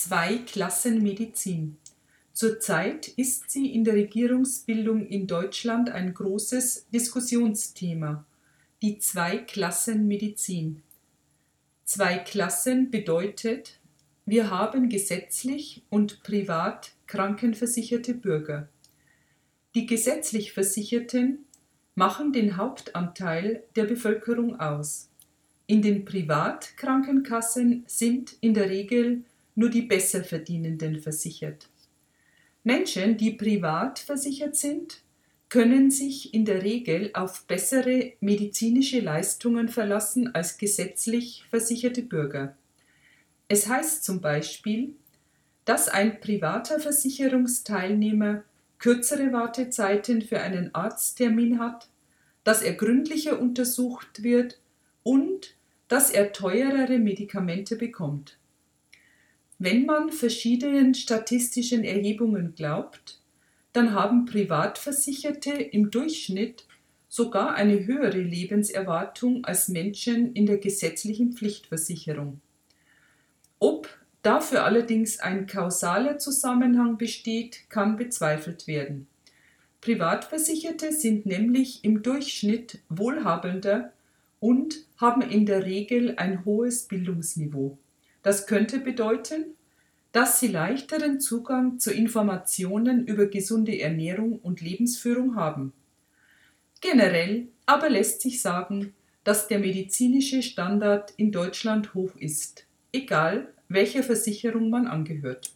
Zwei-Klassen-Medizin. Zurzeit ist sie in der Regierungsbildung in Deutschland ein großes Diskussionsthema. Die Zwei-Klassen-Medizin. Zwei Klassen bedeutet, wir haben gesetzlich und privat krankenversicherte Bürger. Die gesetzlich Versicherten machen den Hauptanteil der Bevölkerung aus. In den Privatkrankenkassen sind in der Regel nur die Besserverdienenden versichert. Menschen, die privat versichert sind, können sich in der Regel auf bessere medizinische Leistungen verlassen als gesetzlich versicherte Bürger. Es heißt zum Beispiel, dass ein privater Versicherungsteilnehmer kürzere Wartezeiten für einen Arzttermin hat, dass er gründlicher untersucht wird und dass er teurere Medikamente bekommt. Wenn man verschiedenen statistischen Erhebungen glaubt, dann haben Privatversicherte im Durchschnitt sogar eine höhere Lebenserwartung als Menschen in der gesetzlichen Pflichtversicherung. Ob dafür allerdings ein kausaler Zusammenhang besteht, kann bezweifelt werden. Privatversicherte sind nämlich im Durchschnitt wohlhabender und haben in der Regel ein hohes Bildungsniveau. Das könnte bedeuten, dass sie leichteren Zugang zu Informationen über gesunde Ernährung und Lebensführung haben. Generell aber lässt sich sagen, dass der medizinische Standard in Deutschland hoch ist, egal welcher Versicherung man angehört.